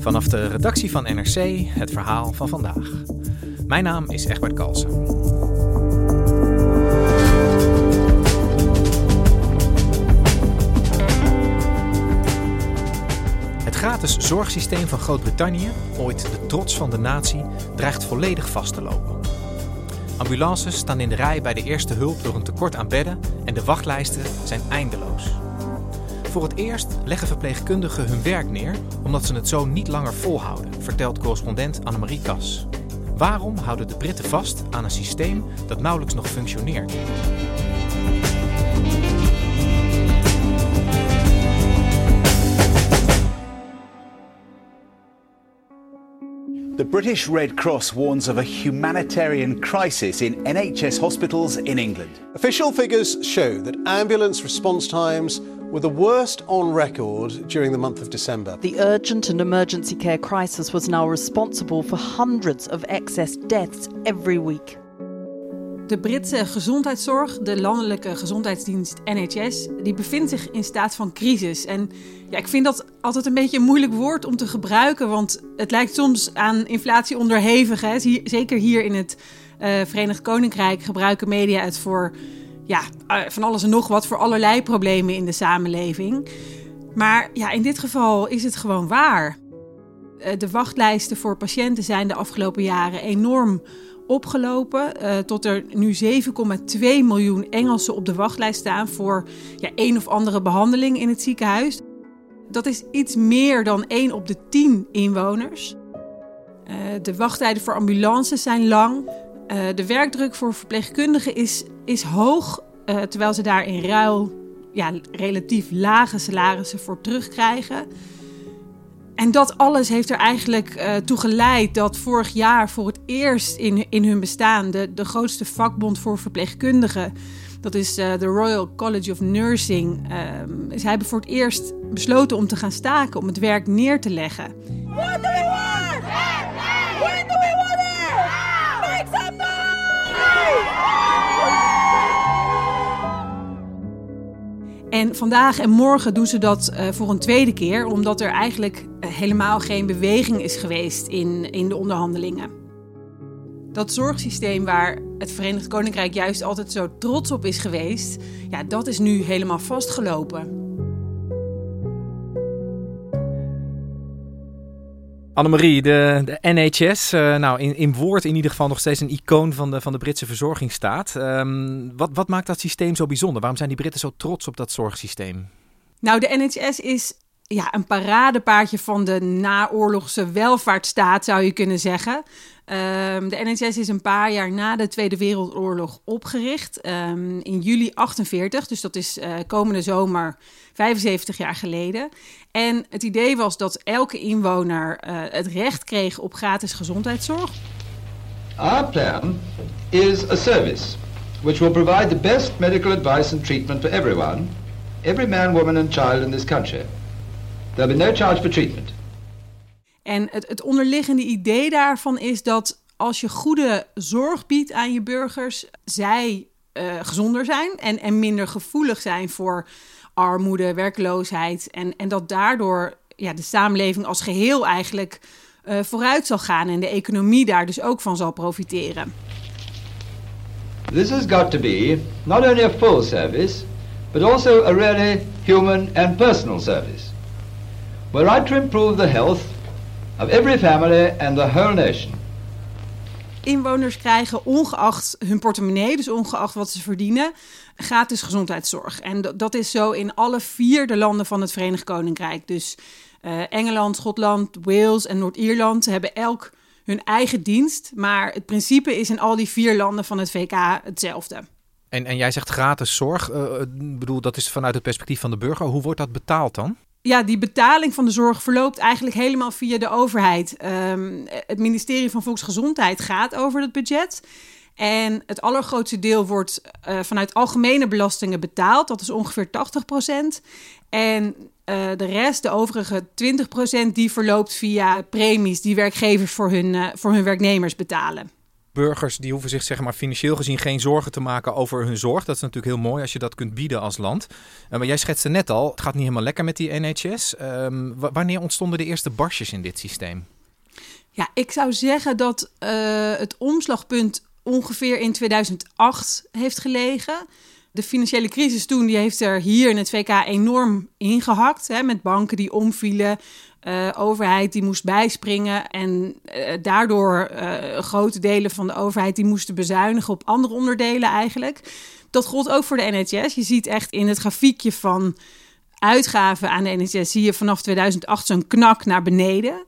Vanaf de redactie van NRC het verhaal van vandaag. Mijn naam is Egbert Kalsen. Het gratis zorgsysteem van Groot-Brittannië, ooit de trots van de natie, dreigt volledig vast te lopen. Ambulances staan in de rij bij de eerste hulp door een tekort aan bedden en de wachtlijsten zijn eindeloos. Voor het eerst leggen verpleegkundigen hun werk neer omdat ze het zo niet langer volhouden, vertelt correspondent Annemarie Kas. Waarom houden de Britten vast aan een systeem dat nauwelijks nog functioneert? The British Red Cross warns of a humanitarian crisis in NHS hospitals in England. Official figures show that ambulance response times were the worst on record during the month of December. The urgent and emergency care crisis was now responsible for hundreds of excess deaths every week. De Britse gezondheidszorg, de landelijke gezondheidsdienst NHS, die bevindt zich in staat van crisis. En ja, ik vind dat altijd een beetje een moeilijk woord om te gebruiken, want het lijkt soms aan inflatie onderhevig. Hè? Zeker hier in het uh, Verenigd Koninkrijk gebruiken media het voor ja, uh, van alles en nog wat, voor allerlei problemen in de samenleving. Maar ja, in dit geval is het gewoon waar. Uh, de wachtlijsten voor patiënten zijn de afgelopen jaren enorm opgelopen. Uh, tot er nu 7,2 miljoen Engelsen op de wachtlijst staan voor ja, een of andere behandeling in het ziekenhuis. Dat is iets meer dan 1 op de 10 inwoners. De wachttijden voor ambulances zijn lang. Uh, de werkdruk voor verpleegkundigen is, is hoog, terwijl ze daar in ruil ja, relatief lage salarissen voor terugkrijgen. En dat alles heeft er eigenlijk uh, toe geleid dat vorig jaar voor het eerst in, in hun bestaan de, de grootste vakbond voor verpleegkundigen, dat is de Royal College of Nursing, uh, zij hebben voor het eerst besloten om te gaan staken, om het werk neer te leggen. What do we we En vandaag en morgen doen ze dat uh, voor een tweede keer, omdat er eigenlijk uh, helemaal geen beweging is geweest in, in de onderhandelingen. Dat zorgsysteem waar het Verenigd Koninkrijk juist altijd zo trots op is geweest, ja, dat is nu helemaal vastgelopen. Annemarie, de, de NHS, uh, nou in, in woord in ieder geval nog steeds een icoon van de, van de Britse verzorgingsstaat. Um, wat, wat maakt dat systeem zo bijzonder? Waarom zijn die Britten zo trots op dat zorgsysteem? Nou, de NHS is ja, een paradepaardje van de naoorlogse welvaartsstaat, zou je kunnen zeggen. Um, de NHS is een paar jaar na de Tweede Wereldoorlog opgericht, um, in juli 48, dus dat is uh, komende zomer 75 jaar geleden. En het idee was dat elke inwoner uh, het recht kreeg op gratis gezondheidszorg. Our plan is a service which will provide the best medical advice and treatment for everyone, every man, woman and child in this country. There'll be no charge for treatment. En het, het onderliggende idee daarvan is dat als je goede zorg biedt aan je burgers, zij uh, gezonder zijn en, en minder gevoelig zijn voor armoede, werkloosheid. En, en dat daardoor ja, de samenleving als geheel eigenlijk uh, vooruit zal gaan en de economie daar dus ook van zal profiteren. This has got to be not only a full service, but also a really human and personal service. We're to improve the health of every family and the whole nation. Inwoners krijgen ongeacht hun portemonnee, dus ongeacht wat ze verdienen, gratis gezondheidszorg. En dat is zo in alle vier de landen van het Verenigd Koninkrijk. Dus uh, Engeland, Schotland, Wales en Noord-Ierland hebben elk hun eigen dienst. Maar het principe is in al die vier landen van het VK hetzelfde. En, en jij zegt gratis zorg. Uh, bedoel, dat is vanuit het perspectief van de burger. Hoe wordt dat betaald dan? Ja, die betaling van de zorg verloopt eigenlijk helemaal via de overheid. Ehm, het ministerie van Volksgezondheid gaat over het budget. En het allergrootste deel wordt uh, vanuit algemene belastingen betaald. Dat is ongeveer 80 procent. En uh, de rest, de overige 20 procent, die verloopt via premies die werkgevers voor hun, uh, voor hun werknemers betalen burgers die hoeven zich zeg maar, financieel gezien geen zorgen te maken over hun zorg. Dat is natuurlijk heel mooi als je dat kunt bieden als land. Uh, maar jij schetste net al, het gaat niet helemaal lekker met die NHS. Um, wanneer ontstonden de eerste barstjes in dit systeem? Ja, ik zou zeggen dat uh, het omslagpunt ongeveer in 2008 heeft gelegen. De financiële crisis toen die heeft er hier in het VK enorm ingehakt. Hè, met banken die omvielen, uh, overheid die moest bijspringen. En uh, daardoor uh, grote delen van de overheid die moesten bezuinigen op andere onderdelen eigenlijk. Dat gold ook voor de NHS. Je ziet echt in het grafiekje van uitgaven aan de NHS... zie je vanaf 2008 zo'n knak naar beneden...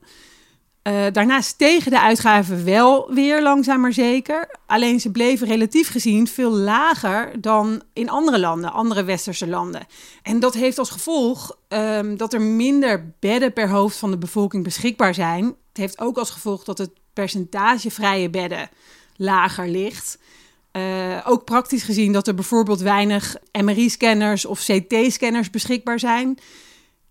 Uh, daarna stegen de uitgaven wel weer langzaam maar zeker. Alleen ze bleven relatief gezien veel lager dan in andere landen, andere westerse landen. En dat heeft als gevolg um, dat er minder bedden per hoofd van de bevolking beschikbaar zijn. Het heeft ook als gevolg dat het percentage vrije bedden lager ligt. Uh, ook praktisch gezien dat er bijvoorbeeld weinig MRI-scanners of CT-scanners beschikbaar zijn.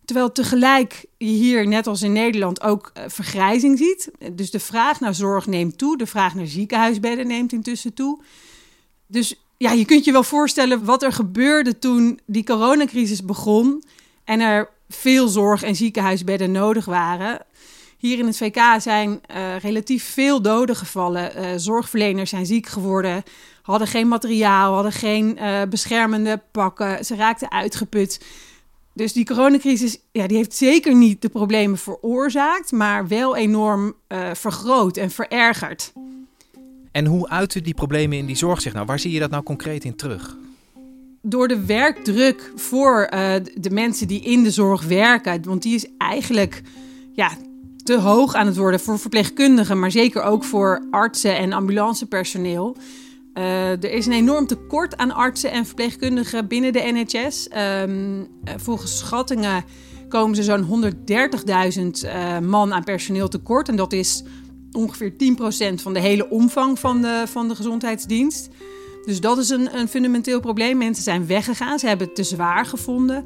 Terwijl tegelijk je hier, net als in Nederland, ook uh, vergrijzing ziet. Dus de vraag naar zorg neemt toe. De vraag naar ziekenhuisbedden neemt intussen toe. Dus ja, je kunt je wel voorstellen wat er gebeurde toen die coronacrisis begon. En er veel zorg- en ziekenhuisbedden nodig waren. Hier in het VK zijn uh, relatief veel doden gevallen. Uh, zorgverleners zijn ziek geworden, hadden geen materiaal, hadden geen beschermende pakken. Ze raakten uitgeput. Dus die coronacrisis ja, die heeft zeker niet de problemen veroorzaakt, maar wel enorm uh, vergroot en verergerd. En hoe uiten die problemen in die zorg zich nou? Waar zie je dat nou concreet in terug? Door de werkdruk voor uh, de mensen die in de zorg werken, want die is eigenlijk ja, te hoog aan het worden voor verpleegkundigen, maar zeker ook voor artsen en ambulancepersoneel. Uh, er is een enorm tekort aan artsen en verpleegkundigen binnen de NHS. Ehm, uh, volgens schattingen komen ze zo'n 130.000 uh, man aan personeel tekort. En dat is ongeveer 10% van de hele omvang van de, van de gezondheidsdienst. Dus dat is een, een fundamenteel probleem. Mensen zijn weggegaan, ze hebben het te zwaar gevonden.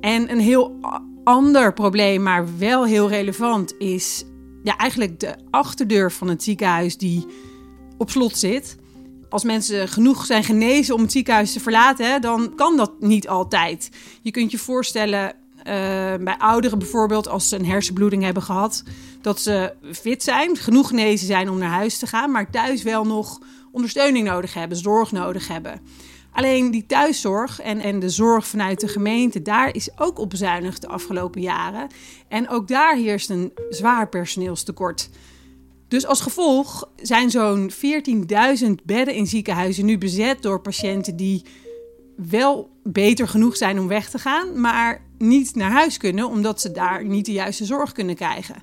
En een heel ander probleem, maar wel heel relevant, is ja, eigenlijk de achterdeur van het ziekenhuis die op slot zit als mensen genoeg zijn genezen om het ziekenhuis te verlaten, dan kan dat niet altijd. Je kunt je voorstellen uh, bij ouderen bijvoorbeeld, als ze een hersenbloeding hebben gehad, dat ze fit zijn, genoeg genezen zijn om naar huis te gaan, maar thuis wel nog ondersteuning nodig hebben, zorg nodig hebben. Alleen die thuiszorg en, en de zorg vanuit de gemeente, daar is ook op bezuinigd de afgelopen jaren. En ook daar heerst een zwaar personeelstekort. Dus als gevolg zijn zo'n 14.000 bedden in ziekenhuizen nu bezet door patiënten die wel beter genoeg zijn om weg te gaan, maar niet naar huis kunnen omdat ze daar niet de juiste zorg kunnen krijgen.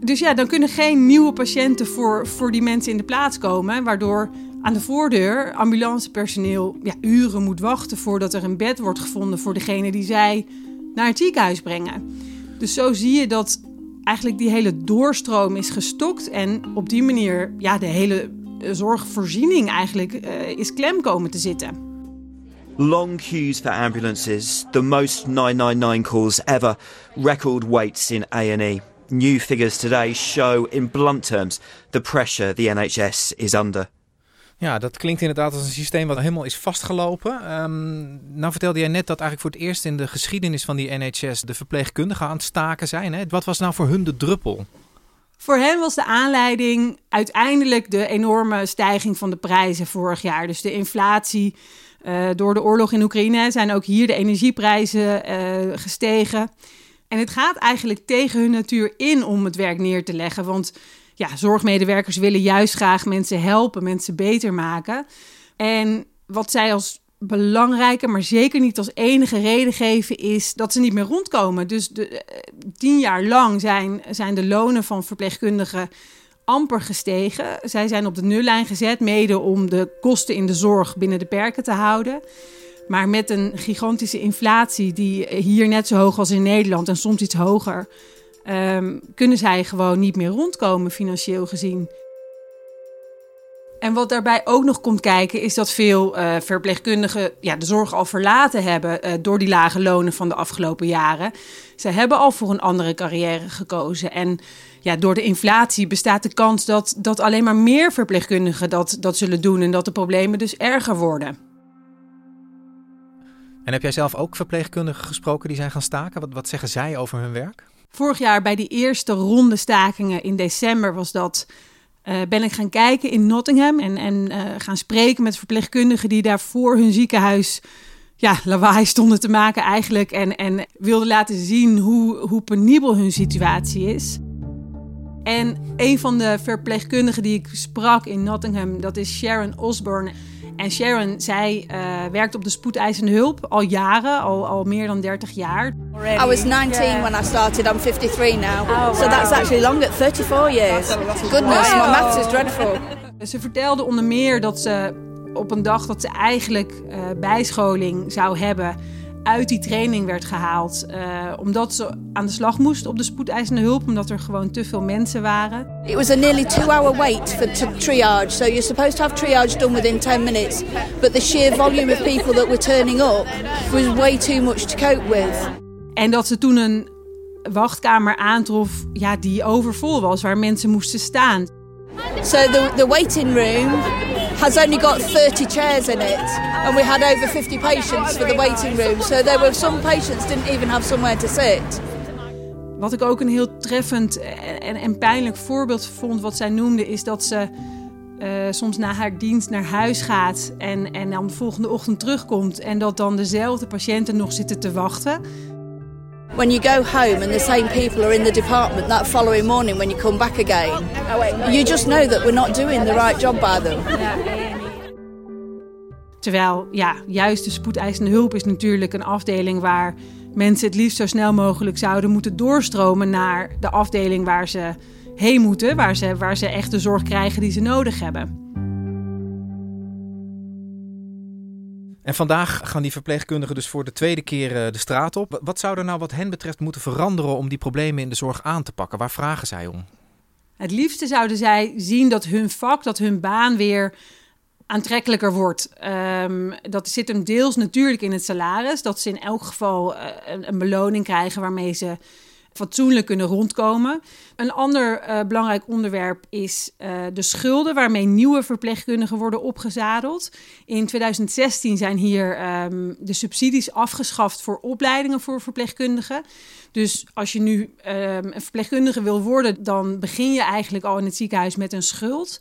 Dus ja, dan kunnen geen nieuwe patiënten voor, voor die mensen in de plaats komen, waardoor aan de voordeur ambulancepersoneel ja, uren moet wachten voordat er een bed wordt gevonden voor degene die zij naar het ziekenhuis brengen. Dus zo zie je dat eigenlijk die hele doorstroom is gestokt. En op die manier ja, de hele eh, zorgvoorziening eigenlijk uh, is klem komen te zitten. Long queues for ambulances, the most 999 calls ever, record waits in A&E. New figures today show in blunt terms the pressure the NHS is under. Ja, dat klinkt inderdaad als een systeem wat helemaal is vastgelopen. Um, nou vertelde jij net dat eigenlijk voor het eerst in de geschiedenis van die NHS de verpleegkundigen aan het staken zijn. Hè? Wat was nou voor hun de druppel? Voor hen was de aanleiding uiteindelijk de enorme stijging van de prijzen vorig jaar. Dus de inflatie. Uh, door de oorlog in Oekraïne zijn ook hier de energieprijzen uh, gestegen. En het gaat eigenlijk tegen hun natuur in om het werk neer te leggen. Want ja, zorgmedewerkers willen juist graag mensen helpen, mensen beter maken. En wat zij als belangrijke, maar zeker niet als enige reden geven, is dat ze niet meer rondkomen. Dus de, eh, tien jaar lang zijn, zijn de lonen van verpleegkundigen amper gestegen. Zij zijn op de nullijn gezet, mede om de kosten in de zorg binnen de perken te houden. Maar met een gigantische inflatie, die hier net zo hoog als in Nederland en soms iets hoger, um, kunnen zij gewoon niet meer rondkomen financieel gezien. En wat daarbij ook nog komt kijken, is dat veel uh, verpleegkundigen ja, de zorg al verlaten hebben uh, door die lage lonen van de afgelopen jaren. Ze hebben al voor een andere carrière gekozen. En ja, door de inflatie bestaat de kans dat, dat alleen maar meer verpleegkundigen dat, dat zullen doen en dat de problemen dus erger worden. En heb jij zelf ook verpleegkundigen gesproken die zijn gaan staken? Wat, wat zeggen zij over hun werk? Vorig jaar bij die eerste ronde stakingen in december was dat. Uh, ben ik gaan kijken in Nottingham en, en uh, gaan spreken met verpleegkundigen die daar voor hun ziekenhuis ja, lawaai stonden te maken eigenlijk. En, en wilden laten zien hoe, hoe penibel hun situatie is. En een van de verpleegkundigen die ik sprak in Nottingham, dat is Sharon Osborne. En Sharon, zij uh, werkt op de spoedeisende hulp al jaren, al, al meer dan 30 jaar. I was 19 when I started, I'm 53 now. Oh, so that's actually longer, 34 years. Goodness, my maths is dreadful. Ze vertelde onder meer dat ze op een dag dat ze eigenlijk uh, bijscholing zou hebben uit die training werd gehaald. Uh, omdat ze aan de slag moest op de spoedeisende hulp, omdat er gewoon te veel mensen waren. It was a nearly two-hour wait for triage. So you're supposed to have triage done within 10 minutes. But the sheer volume of people that were turning up was way too much to cope with. En dat ze toen een wachtkamer aantrof ja, die overvol was, waar mensen moesten staan. So the, the waiting room has only got 30 chairs in it, and we had over 50 patients for the waiting room. So there were some patients didn't even have somewhere to sit. Wat ik ook een heel treffend en, en pijnlijk voorbeeld vond, wat zij noemde, is dat ze uh, soms na haar dienst naar huis gaat en, en dan de volgende ochtend terugkomt en dat dan dezelfde patiënten nog zitten te wachten. When you go home and the same people are in the department that following morning when you come back again, you just know that we're not doing the right job by them. Terwijl, ja, juist de spoedeisende hulp is natuurlijk een afdeling waar mensen het liefst zo snel mogelijk zouden moeten doorstromen naar de afdeling waar ze heen moeten, waar ze, waar ze echt de zorg krijgen die ze nodig hebben. En vandaag gaan die verpleegkundigen dus voor de tweede keer eh, de straat op. Wat zou er nou wat hen betreft moeten veranderen om die problemen in de zorg aan te pakken? Waar vragen zij om? Het liefste zouden zij zien dat hun vak, dat hun baan weer aantrekkelijker wordt. Um, dat zit hem deels natuurlijk in het salaris. Dat ze in elk geval uh, een, een, beloning krijgen waarmee ze fatsoenlijk kunnen rondkomen. Een ander uh, belangrijk onderwerp is uh, de schulden waarmee nieuwe verpleegkundigen worden opgezadeld. In 2016 zijn hier um, de subsidies afgeschaft voor opleidingen voor verpleegkundigen. Dus als je nu um, een verpleegkundige wil worden, dan begin je eigenlijk al in het ziekenhuis met een schuld.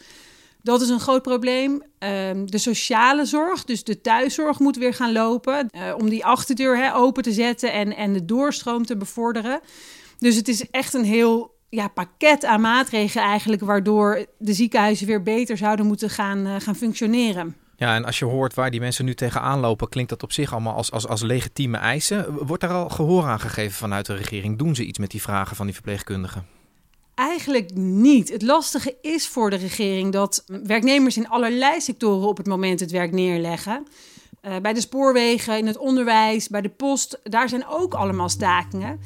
Dat is een groot probleem. Um, de sociale zorg, dus de thuiszorg, moet weer gaan lopen. Uh, om die achterdeur open te zetten en, en de doorstroom te bevorderen. Dus het is echt een heel ja, pakket aan maatregelen eigenlijk, waardoor de ziekenhuizen weer beter zouden moeten gaan, uh, gaan functioneren. Ja, en als je hoort waar die mensen nu tegenaan lopen, klinkt dat op zich allemaal als, als, als legitieme eisen. Wordt daar al gehoor aan gegeven vanuit de regering? Doen ze iets met die vragen van die verpleegkundigen? Eigenlijk niet. Het lastige is voor de regering dat werknemers in allerlei sectoren op het moment het werk neerleggen. Uh, bij de spoorwegen, in het onderwijs, bij de post, daar zijn ook allemaal stakingen.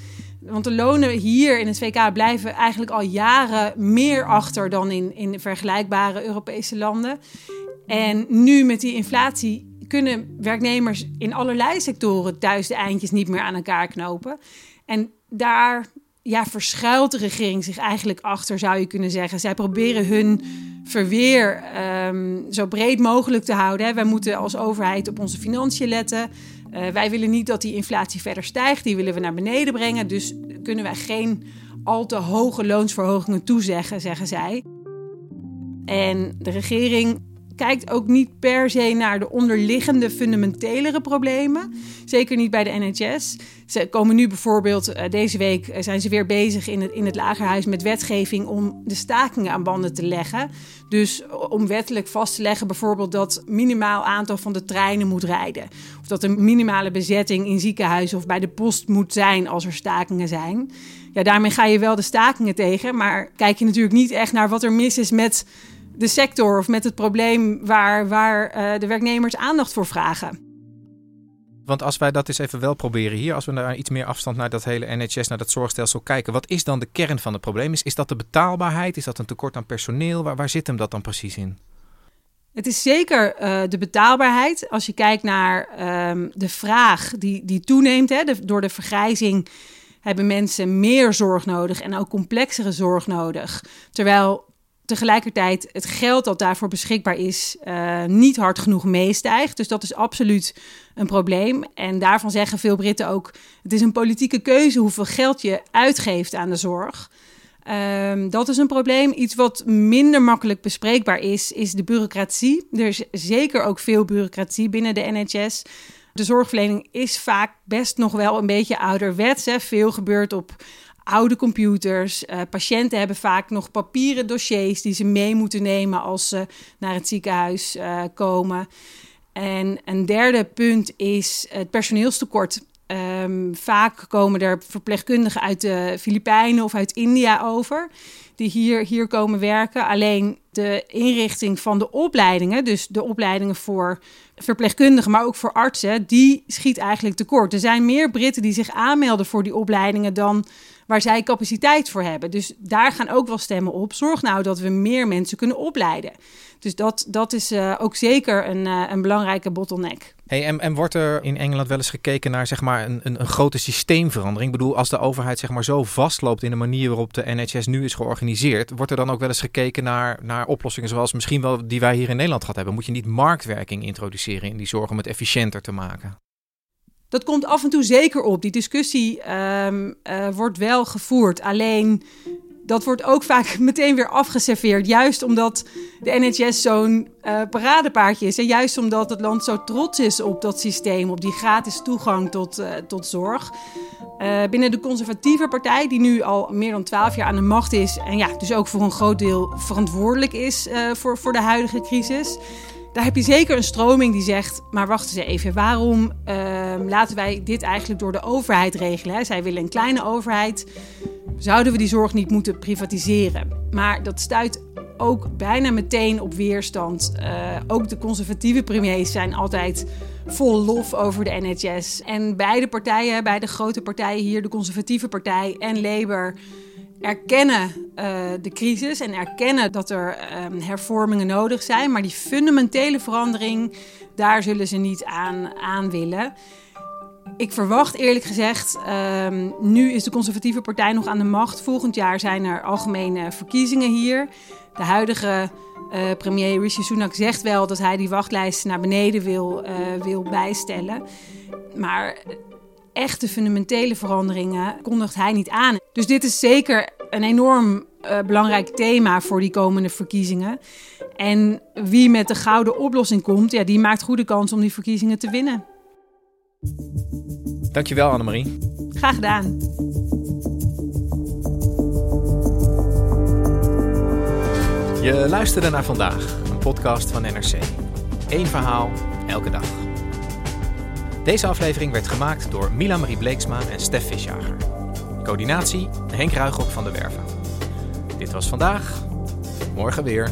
Want de lonen hier in het VK blijven eigenlijk al jaren meer achter dan in, in vergelijkbare Europese landen. En nu met die inflatie kunnen werknemers in allerlei sectoren thuis de eindjes niet meer aan elkaar knopen. En daar ja, verschuilt de regering zich eigenlijk achter, zou je kunnen zeggen. Zij proberen hun verweer um, zo breed mogelijk te houden. Wij moeten als overheid op onze financiën letten. Uh, wij willen niet dat die inflatie verder stijgt, die willen we naar beneden brengen. Dus kunnen wij geen al te hoge loonsverhogingen toezeggen, zeggen zij. En de regering kijkt ook niet per se naar de onderliggende fundamentelere problemen. Zeker niet bij de NHS. Ze komen nu bijvoorbeeld, uh, deze week uh, zijn ze weer bezig in het, in het lagerhuis met wetgeving om de stakingen aan banden te leggen. Dus om wettelijk vast te leggen bijvoorbeeld dat minimaal aantal van de treinen moet rijden. Of dat een minimale bezetting in ziekenhuizen of bij de post moet zijn als er stakingen zijn. Ja, daarmee ga je wel de stakingen tegen, maar kijk je natuurlijk niet echt naar wat er mis is met de sector of met het probleem waar, waar uh, de werknemers aandacht voor vragen. Want als wij dat eens even wel proberen hier, als we naar iets meer afstand naar dat hele NHS, naar dat zorgstelsel kijken, wat is dan de kern van het probleem? Is, is dat de betaalbaarheid? Is dat een tekort aan personeel? Waar, waar zit hem dat dan precies in? Het is zeker uh, de betaalbaarheid. Als je kijkt naar um, de vraag die, die toeneemt hè, door de vergrijzing hebben mensen meer zorg nodig en ook complexere zorg nodig. Terwijl tegelijkertijd het geld dat daarvoor beschikbaar is uh, niet hard genoeg meestijgt. Dus dat is absoluut een probleem. En daarvan zeggen veel Britten ook: het is een politieke keuze hoeveel geld je uitgeeft aan de zorg. Um, dat is een probleem. Iets wat minder makkelijk bespreekbaar is, is de bureaucratie. Er is zeker ook veel bureaucratie binnen de NHS. De zorgverlening is vaak best nog wel een beetje ouderwets. Hè. Veel gebeurt op oude computers. Uh, patiënten hebben vaak nog papieren dossiers die ze mee moeten nemen als ze naar het ziekenhuis uh, komen. En een derde punt is het personeelstekort. Um, vaak komen er verpleegkundigen uit de Filipijnen of uit India over, die hier, hier komen werken. Alleen de inrichting van de opleidingen, dus de opleidingen voor verpleegkundigen, maar ook voor artsen, die schiet eigenlijk tekort. Er zijn meer Britten die zich aanmelden voor die opleidingen dan waar zij capaciteit voor hebben. Dus daar gaan ook wel stemmen op. Zorg nou dat we meer mensen kunnen opleiden. Dus dat, dat is uh, ook zeker een, uh, een belangrijke bottleneck. En, en wordt er in Engeland wel eens gekeken naar zeg maar, een, een, een, grote systeemverandering? Ik bedoel, als de overheid zeg maar, zo vastloopt in de manier waarop de NHS nu is georganiseerd, wordt er dan ook wel eens gekeken naar, naar oplossingen zoals misschien wel die wij hier in Nederland gehad hebben? Moet je niet marktwerking introduceren in die zorg om het efficiënter te maken? Dat komt af en toe zeker op. Die discussie um, uh, wordt wel gevoerd. Alleen dat wordt ook vaak meteen weer afgeserveerd. Juist omdat de NHS zo'n uh, paradepaardje is. En juist omdat het land zo trots is op dat systeem, op die gratis toegang tot, uh, tot zorg. Uh, binnen de conservatieve partij, die nu al meer dan twaalf jaar aan de macht is. En ja, dus ook voor een groot deel verantwoordelijk is voor, voor de huidige crisis. Daar heb je zeker een stroming die zegt: maar wachten ze even, waarom ehm, laten wij dit eigenlijk door de overheid regelen? Zij willen een kleine overheid. Zouden we die zorg niet moeten privatiseren? Maar dat stuit ook bijna meteen op weerstand. Uh, ook de conservatieve premiers zijn altijd vol lof over de NHS. En beide partijen, beide grote partijen hier, de conservatieve partij en Labour erkennen uh, de crisis en erkennen dat er um, hervormingen nodig zijn. Maar die fundamentele verandering, daar zullen ze niet aan, aan willen. Ik verwacht eerlijk gezegd, um, nu is de conservatieve partij nog aan de macht. Volgend jaar zijn er algemene verkiezingen hier. De huidige uh, premier Rishi Sunak zegt wel dat hij die wachtlijst naar beneden wil, uh, wil bijstellen. Maar echte fundamentele veranderingen kondigt hij niet aan. Dus dit is zeker een enorm uh, belangrijk thema voor die komende verkiezingen. En wie met de gouden oplossing komt, ja, die maakt goede kans om die verkiezingen te winnen. Dankjewel Annemarie. Graag gedaan. Je luisterde naar vandaag, een podcast van NRC. Eén verhaal, elke dag. Deze aflevering werd gemaakt door Mila Marie Bleeksma en Stef Visjager. Coördinatie Henk Ruigrok van de Werven. Dit was vandaag. Morgen weer.